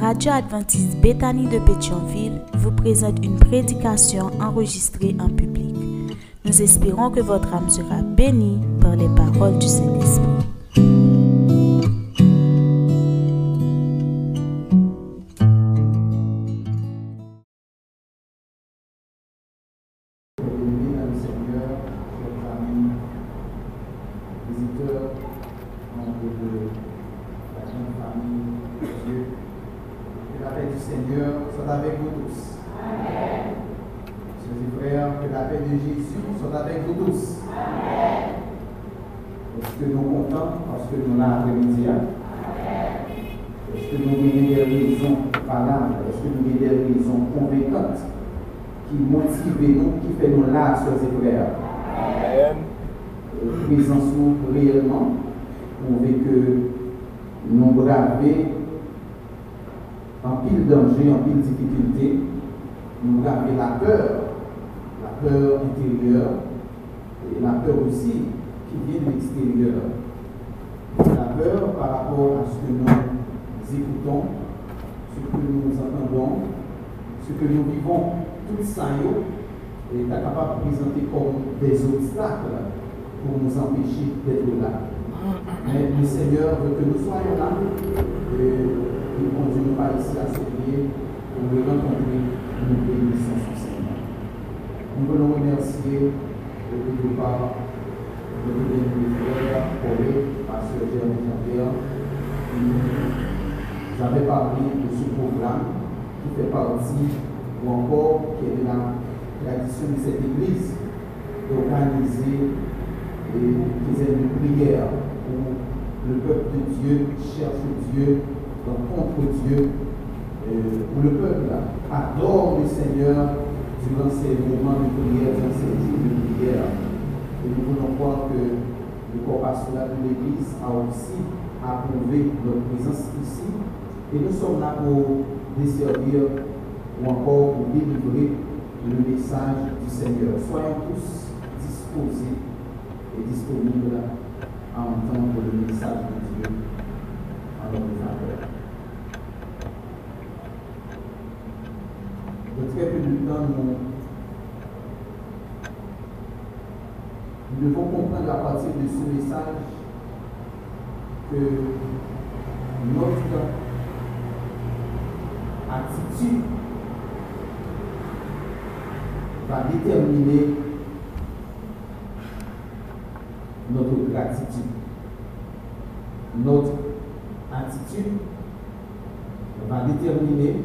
Radio adventiste Bethany de Pétionville vous présente une prédication enregistrée en public. Nous espérons que votre âme sera bénie par les paroles du Saint-Esprit. Et frères, que la paix de Jésus soit avec vous tous. Amen. Est-ce que nous comptons? Parce que nous l'avons après-midi Est-ce que nous avons des raisons valables? Est-ce que nous avons des raisons convaincantes qui motivent nous, qui fait nous là, et frères? Amen. présence nous réellement, prouver que nous braver en pile danger, en pile difficulté, nous braver la peur, la peur intérieure et la peur aussi qui vient de l'extérieur. La peur par rapport à ce que nous écoutons, ce que nous entendons, ce que nous vivons, tout ça est capable de présenter comme des obstacles pour nous empêcher d'être là. Mais le Seigneur veut que nous soyons là et il conduit nous pas ici à se prier pour le rencontrer. Nous. Nous voulons remercier le plus par le plus frère, Paulé, Pasteur Jérémy Jean-Pierre, qui nous avait parlé de ce programme qui fait partie ou encore qui est de la tradition de cette église d'organiser des aides de prière où le peuple de Dieu cherche Dieu, rencontre Dieu, euh, où le peuple adore le Seigneur durant ces moments de prière, durant ces jours de prière. Et nous voulons croire que le corps pastoral de l'Église a aussi approuvé notre présence ici. Et nous sommes là pour desservir ou encore pour délivrer le message du Seigneur. Soyons tous disposés et disponibles à entendre le message de Dieu en notre faveur. De très peu de temps, nous, nous devons comprendre à partir de ce message que notre attitude va déterminer notre gratitude. Notre attitude va déterminer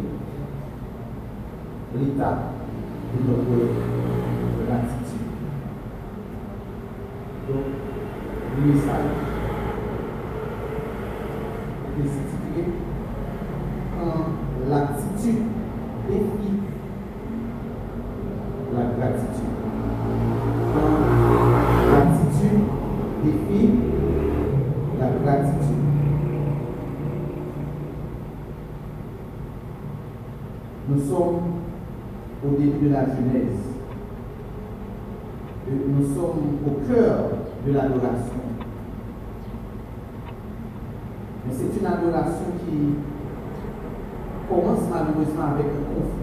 l'état de notre gratitude. Donc, le message est situé quand l'attitude défie la gratitude. Quand l'attitude défie la gratitude. Nous sommes au début de la Genèse. Et Nous sommes au cœur de l'adoration. Mais c'est une adoration qui commence malheureusement avec un conflit.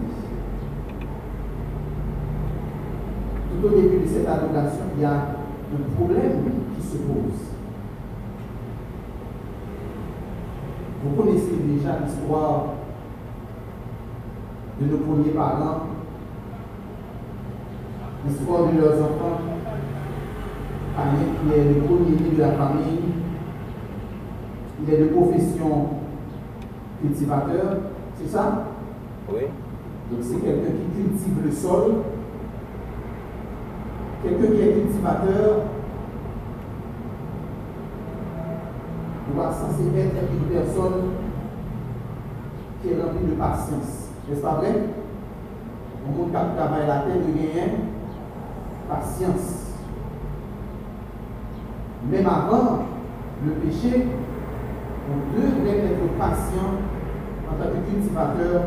Tout au début de cette adoration, il y a un problème qui se pose. Vous connaissez déjà l'histoire de nos premiers parents, l'histoire de leurs enfants, Caïn qui est le premier de la famille, il est de profession cultivateur, c'est ça? Oui. Donc c'est quelqu'un qui cultive le sol, quelqu'un qui est cultivateur doit censé être une personne qui est remplie de patience. N'est-ce pas vrai? Au monde qui travaille la terre de gagner patience. Même avant le péché, on devrait être patient en tant que cultivateur,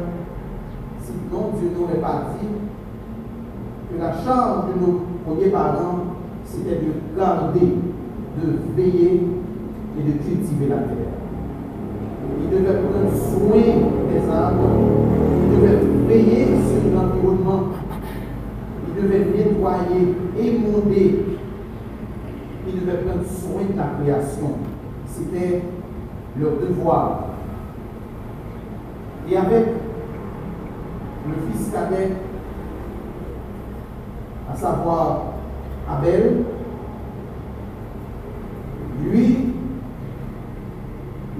sinon Dieu n'aurait pas dit que la charge de nos premiers parents, c'était de garder, de veiller et de cultiver la terre. il devait prendre soin des arbres, il devait veiller sur l'environnement, devait nettoyer, émonder, il devait prendre soin de la création. C'était leur devoir. Et avec le fils cadet, à savoir Abel, lui,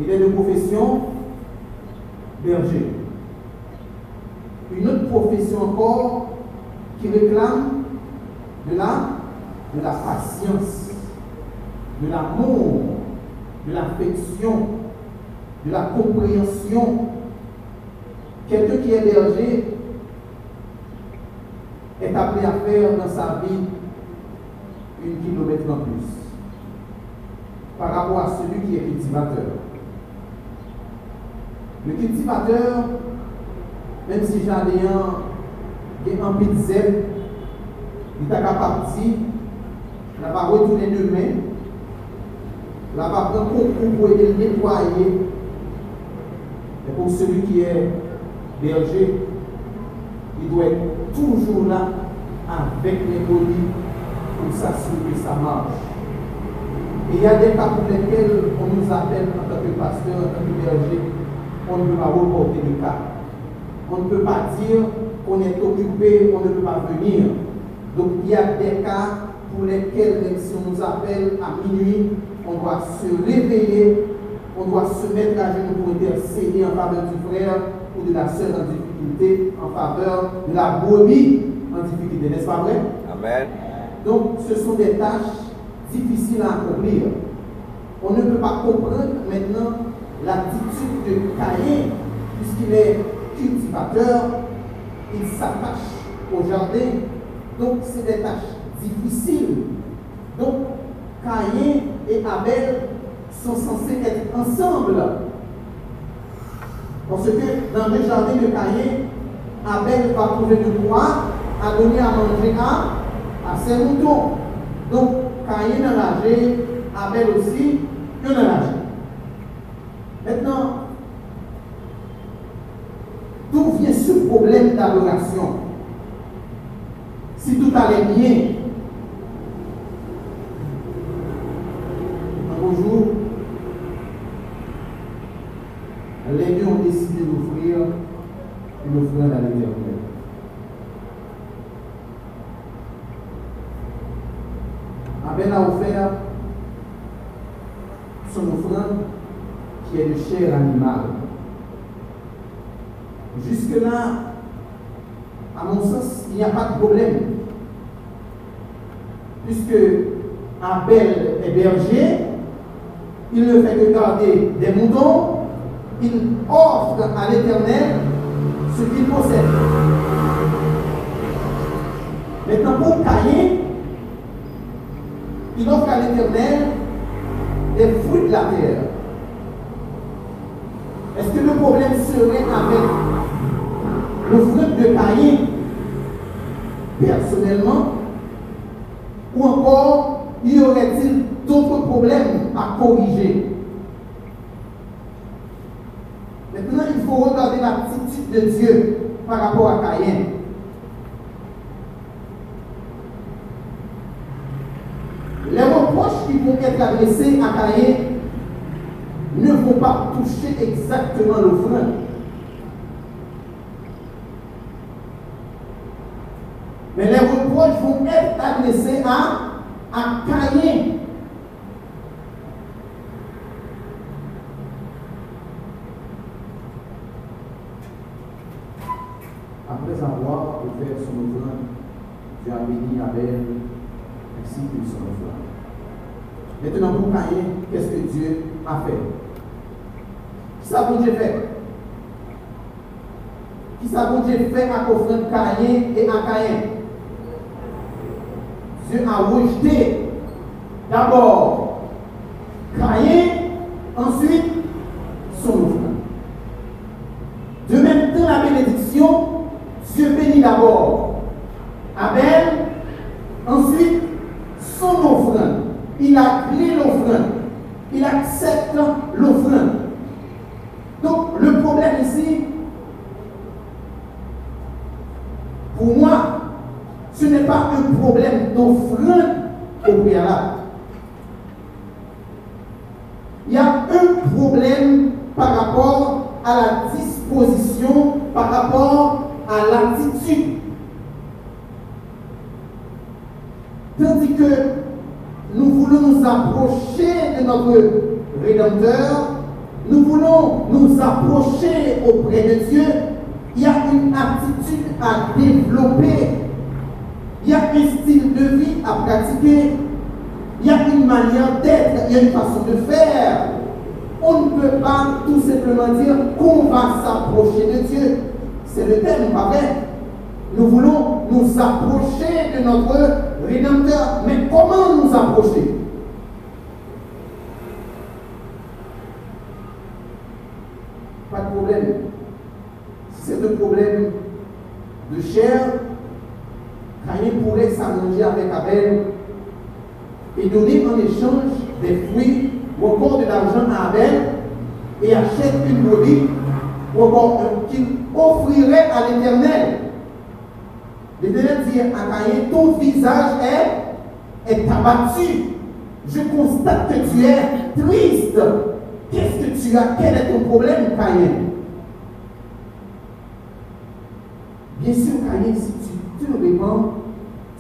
il est de profession berger. Une autre profession encore qui réclame de la, de la patience, de l'amour, de l'affection, de la compréhension. Quelqu'un qui est berger est appelé à faire dans sa vie une kilomètre en plus par rapport à celui qui est cultivateur. Le cultivateur, même si j'en un peu de zèbre, il est capable il va retourner demain, il va prendre beaucoup pour aider le nettoyer. Et pour celui qui est berger, il doit être toujours là avec les colis pour s'assurer que ça marche. Et il y a des cas pour lesquels on nous appelle en tant que pasteur, en tant que berger, on ne peut pas reporter les cas. On ne peut pas dire qu'on est occupé, on ne peut pas venir. Donc il y a des cas pour lesquels, même si on nous appelle à minuit, on doit se réveiller, on doit se mettre à genoux pour intercéder en faveur du frère ou de la sœur en difficulté, en faveur de la brebis en difficulté. N'est-ce pas vrai? Amen. Donc ce sont des tâches difficiles à accomplir. On ne peut pas comprendre maintenant l'attitude de Caïn, puisqu'il est cultivateur, il s'attache au jardin, donc c'est des tâches difficiles. Donc Caïn et Abel sont censés être ensemble. Parce que dans le jardin de Caïn, Abel va trouver de quoi à donner à manger à, à ses moutons. Donc Caïn a nagé, Abel aussi, il a nagé. Maintenant, d'où vient ce problème d'adoration Si tout allait bien, un beau jour, les deux ont décidé d'offrir une offrande à l'éternel. Abel a offert son offrande qui est de chair animale. Jusque-là, à mon sens, il n'y a pas de problème. Puisque Abel est berger, fait que garder des moutons, il offre à l'Éternel ce qu'il possède. Maintenant, pour Caïn, il offre à l'Éternel des fruits de la terre. Est-ce que le problème serait avec le fruit de Caïn personnellement? Ou encore y aurait-il d'autres problèmes à corriger Maintenant, il faut regarder l'attitude de Dieu par rapport à Caïn. Les reproches qui vont être adressés à Caïn ne vont pas toucher exactement l'offrande. Mais les reproches vont être adressés à, à Caïn. Après avoir offert son offrande, Dieu a béni Abel ainsi que son offrande. Maintenant, pour Caïn, qu'est-ce que Dieu a fait? Qui ça bon Dieu fait? Qui ça bon Dieu fait à offrande Caïn et à Caïn? Dieu a rejeté d'abord Caïn, ensuite son offrande. De même, dans la bénédiction, Dieu bénit d'abord Abel, ensuite son offrande. Il a pris l'offrande. Il accepte l'offrande. n'est pas un problème d'offrande au préalable. Il y a un problème par rapport à la disposition, par rapport à l'attitude. Tandis que nous voulons nous approcher de notre Rédempteur, nous voulons nous approcher auprès de Dieu, il y a une attitude à développer, il y a un style de vie à pratiquer, il y a une manière d'être, il y a une façon de faire. On ne peut pas tout simplement dire qu'on va s'approcher de Dieu. C'est le thème, pas vrai? Nous voulons nous approcher de notre Rédempteur. Mais comment nous approcher Pas de Si c'est un problème de chair, Caïn pourrait s'arranger avec Abel et donner en échange des fruits encore de l'argent à Abel et achète une brebis qu'il offrirait à l'éternel. L'éternel dit à Caïn, ton visage est, est abattu. Je constate que tu es triste. Qu'est-ce que tu as? Quel est ton problème, Caïn? Bien sûr, Caïn, si tu te réponds,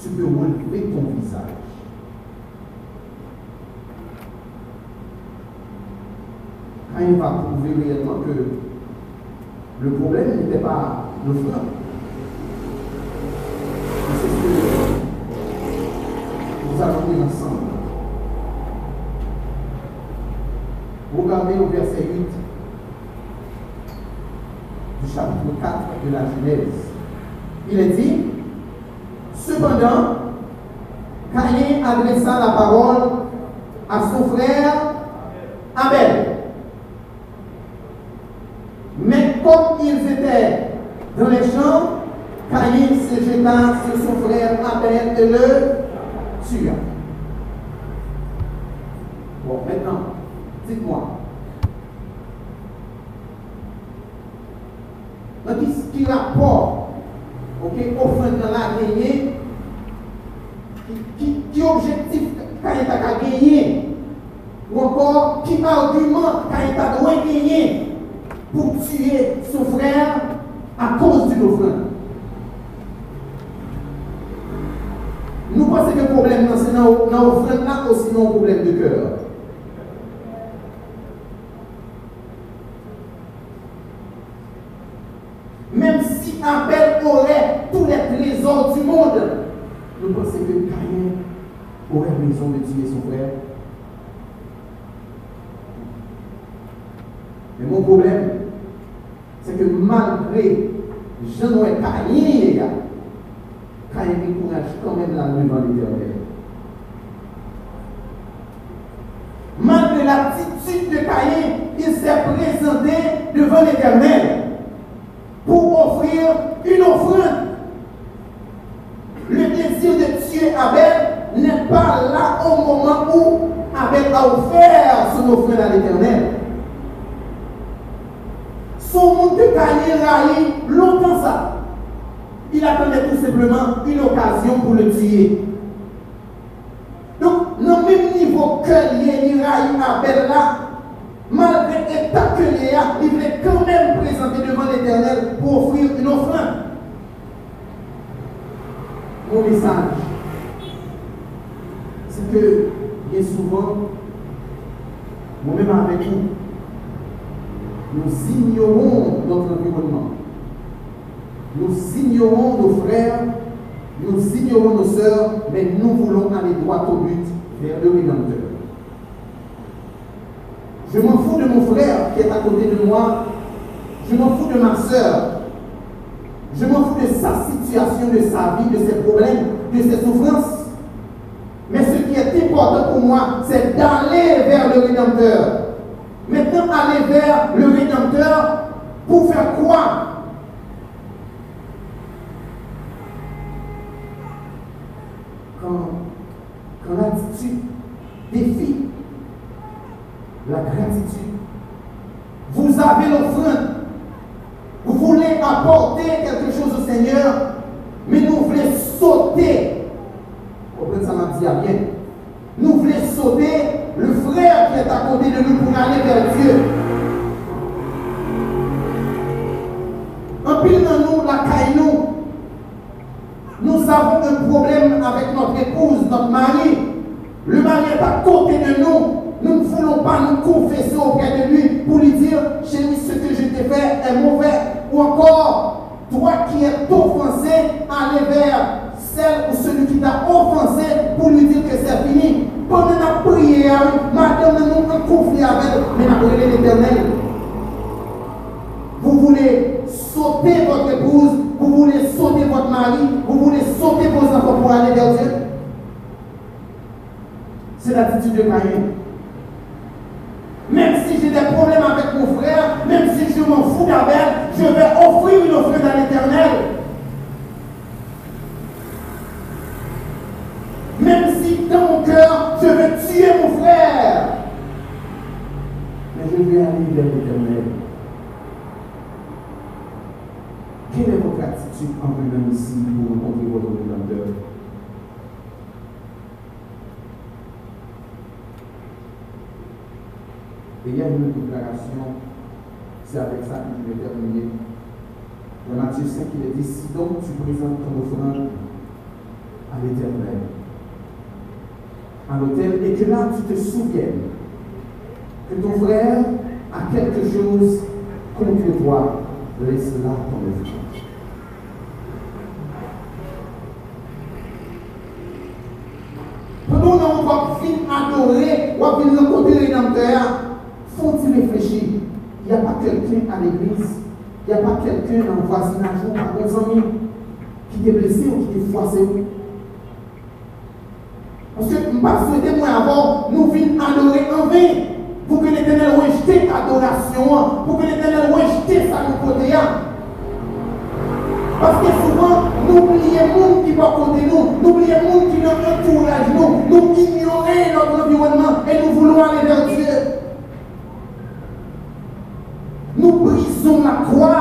tu peux relever ton visage. Caïn va prouver réellement que le problème n'était pas le frère. C'est ce que nous allons ensemble. Regardez au verset 8 du chapitre 4 de la Genèse. Il est dit, cependant, Caïn adressa la parole à son frère Abel. Mais comme ils étaient dans les champs, Caïn se jeta sur son frère Abel et le tua. Bon, maintenant, dites-moi. Donc, qui rapport, ok, offrande dans la gagné, qui, qui objectif Caïn a gagné, ou encore qui argument Caïn a doit gagner pour tuer son frère à cause d'une offrande. Nous pensons que le problème, c'est dans l'offrande là aussi non problème de cœur. Même si Abel aurait tous les trésors du monde, nous pensons que Caïn aurait raison de tuer son frère. Mais mon problème, c'est que malgré Jean-Noël Caïn, Caïn décourage quand même la devant l'éternel. Malgré l'attitude de Caïn, il s'est présenté devant l'éternel pour offrir une offrande. Le désir de tuer Abel n'est pas là au moment où Abel a offert son offrande à l'éternel. Son monde de Caïn raillit longtemps ça. Il attendait tout simplement une occasion pour le tuer. Donc, le même niveau que raillit Abel là, malgré l'état que Léa, il voulait quand même présenter devant l'éternel pour offrir une offrande. Mon message, c'est que bien souvent, moi-même avec vous, nous ignorons notre environnement. Nous ignorons nos frères, nous ignorons nos sœurs, mais nous voulons aller droit au but vers le Rédempteur. Je m'en fous de mon frère qui est à côté de moi. Je m'en fous de ma soeur. Je m'en fous de sa situation, de sa vie, de ses problèmes, de ses souffrances. Mais ce qui est important pour moi, c'est d'aller vers le Rédempteur. Maintenant, aller vers le Rédempteur pour faire quoi? gratitude défie la gratitude. Vous avez l'offrande. Vous voulez apporter quelque chose au Seigneur, mais nous voulons sauter. Vous comprenez ça m'a dit à bien. Nous voulons sauter le frère qui est à côté de nous pour aller vers Dieu. avons un problème avec notre épouse, notre mari. Le mari n'est pas côté de nous. Nous ne voulons pas nous confesser auprès de lui pour lui dire, chérie, ce que je t'ai fait est mauvais. Ou encore, toi qui es offensé, allez vers celle ou celui qui t'a offensé pour lui dire, Dans mon cœur, je veux tuer mon frère. Mais je vais aller vers l'éternel. Quelle est votre attitude en venant ici pour rencontrer votre Rédempteur Et il y a une déclaration, c'est avec ça que je vais terminer. Dans Matthieu 5, il est dit Si donc tu présentes ton offrande à l'éternel, à et que là tu te souviennes que ton frère a quelque chose contre toi, laisse-la ton offrande. Pendant qu'on va adorer, on va rencontrer le Rédempteur, faut-il réfléchir Il n'y a pas quelqu'un à l'église, il n'y a pas quelqu'un dans le voisinage ou par des amis qui est blessé ou qui est froissé. Parce que je ne avant, nous venons adorer en vain. Pour que l'éternel rejette adoration, pour que l'éternel rejette sa côté. Parce que souvent, nous oublions les gens qui vont côté nous, nous oublions les gens qui nous entourent nous, nous ignorons notre environnement et nous voulons aller vers Dieu. Nous brisons la croix.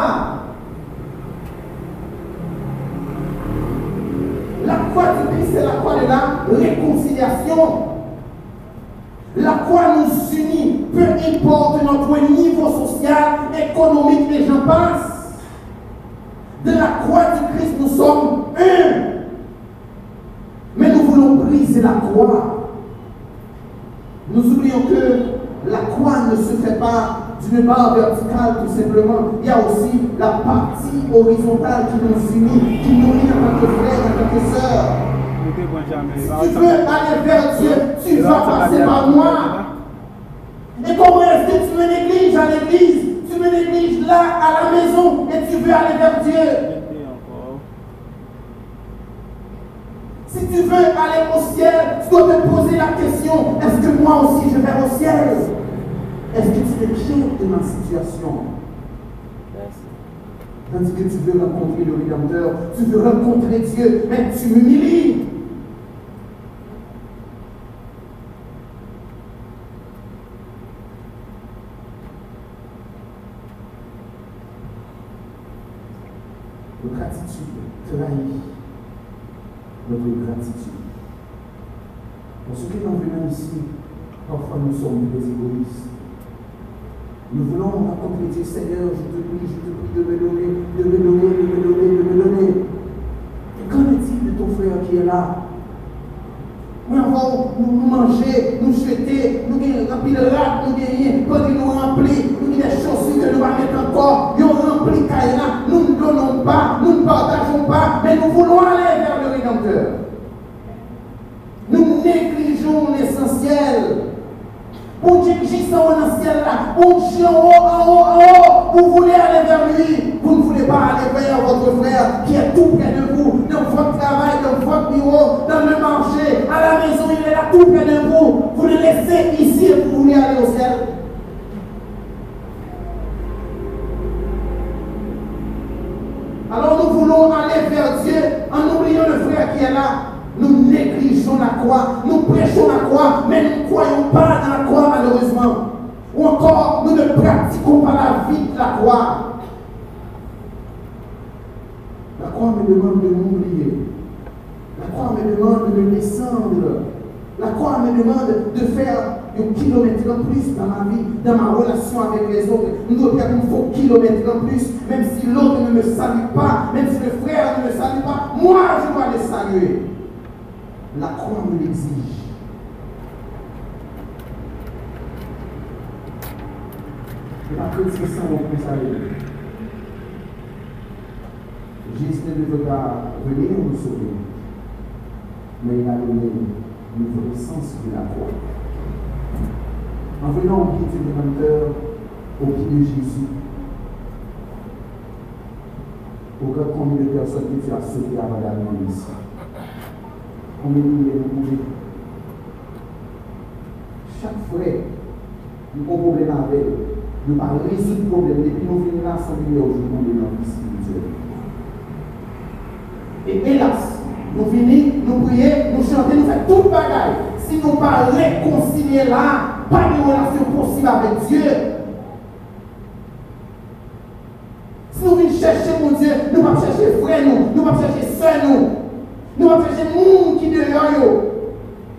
La croix du Christ, c'est la croix de la réconciliation. La croix nous unit, peu importe notre niveau social, économique et j'en passe. De la croix du Christ, nous sommes un. Mais nous voulons briser la croix. Nous oublions que la croix ne se fait pas d'une barre verticale tout simplement. Il y a aussi la partie horizontale qui nous unit, qui nous lie en tant frères, en tant. Si tu veux aller vers Dieu, tu vas passer par moi. Et comment est-ce que tu me négliges à l'église? Tu me négliges là, à la maison, et tu veux aller vers Dieu. Si tu veux aller au ciel, tu dois te poser la question, est-ce que moi aussi je vais au ciel? Est-ce que tu te de ma situation? Tandis que tu veux rencontrer le Rédempteur, tu veux rencontrer Dieu, mais tu m'humilies. Notre attitude trahit notre gratitude. Pour ceux qui nous venons parfois nous sommes des égoïstes. Nous voulons Dieu, Seigneur, je te prie, je te prie de me donner, de me donner, de me donner, de me donner. Et qu'en est-il de ton frère qui est là? Nous avons nous, manger, nous jeter, nous lac, nous gagner, quand nous remplir, nous des Dans le ciel là. Haut, en haut, en haut. Vous voulez aller vers lui. Vous ne voulez pas aller vers votre frère qui est tout près de vous. Dans votre travail, dans votre bureau, dans le marché, à la maison, il est là tout près de vous. Vous le laissez ici et vous voulez aller au ciel. Alors nous voulons aller vers Dieu en oubliant le frère qui est là. La croix, nous prêchons la croix, mais nous ne croyons pas dans la croix malheureusement. Ou encore, nous ne pratiquons pas la vie de la croix. La croix me demande de m'oublier. La croix me demande de descendre. La croix me demande de faire un kilomètre en plus dans ma vie, dans ma relation avec les autres. Nous devons faire un faux kilomètre en plus, même si l'autre ne me salue pas, même si le frère ne me salue pas, moi je dois le saluer. La croix me l'exige. Et par contre, c'est ça mon conseil. Jésus ne veut pas venir nous sauver, mais il a donné le nouveau sens de la croix. En venant au pied du rédempteur, au pied de Jésus, pour combien de personnes que tu as sauvé avant d'aller ici? Chaque frère, nous avons un problème avec, nous pas résoudre le problème, depuis nous venons là sans aujourd'hui de notre vie spirituelle. Et hélas, nous venons, nous prions, nous chantons, nous faisons tout le bagaille. Si nous ne pas réconcilier là, pas de relation possible avec Dieu. Si nous venons chercher mon Dieu, nous ne pas chercher frère nous, nous ne pas chercher soeur nous,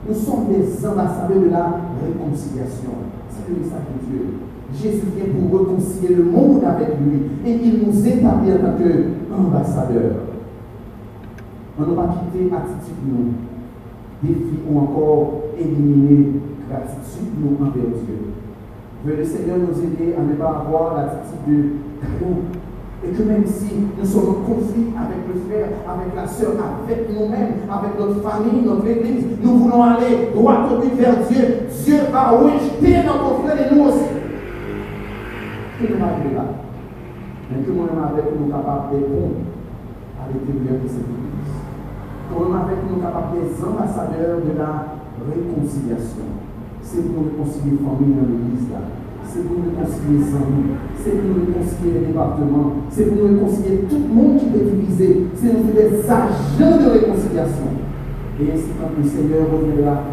nous sommes des ambassadeurs de la réconciliation. C'est le message de Dieu. Jésus vient pour réconcilier le monde avec lui et il nous établit en tant qu'ambassadeurs. On n'a pas quitté attitude nous, défi ou encore éliminer gratitude nous envers Dieu. Veut le Seigneur nous aider à ne pas avoir l'attitude de. Et que même si nous sommes en conflit avec le frère, avec la soeur, avec nous-mêmes, avec notre famille, notre église, nous voulons aller droit au but vers Dieu. Dieu va rejeter notre frère et nous aussi. Que nous va là. Mais que nous-mêmes avec nous capables de répondre à l'intérieur de cette église comme avec nous capables des ambassadeurs de la réconciliation. C'est pour réconcilier les familles dans l'église là. C'est pour réconcilier amis. C'est pour réconcilier les départements. C'est pour réconcilier tout le monde qui est divisé. C'est nous des agents de réconciliation. Et ainsi, quand le Seigneur reviendra,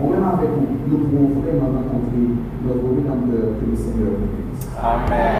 moi-même avec vous, nous pourrons vraiment rencontrer notre Rédempteur que le Seigneur nous Amen.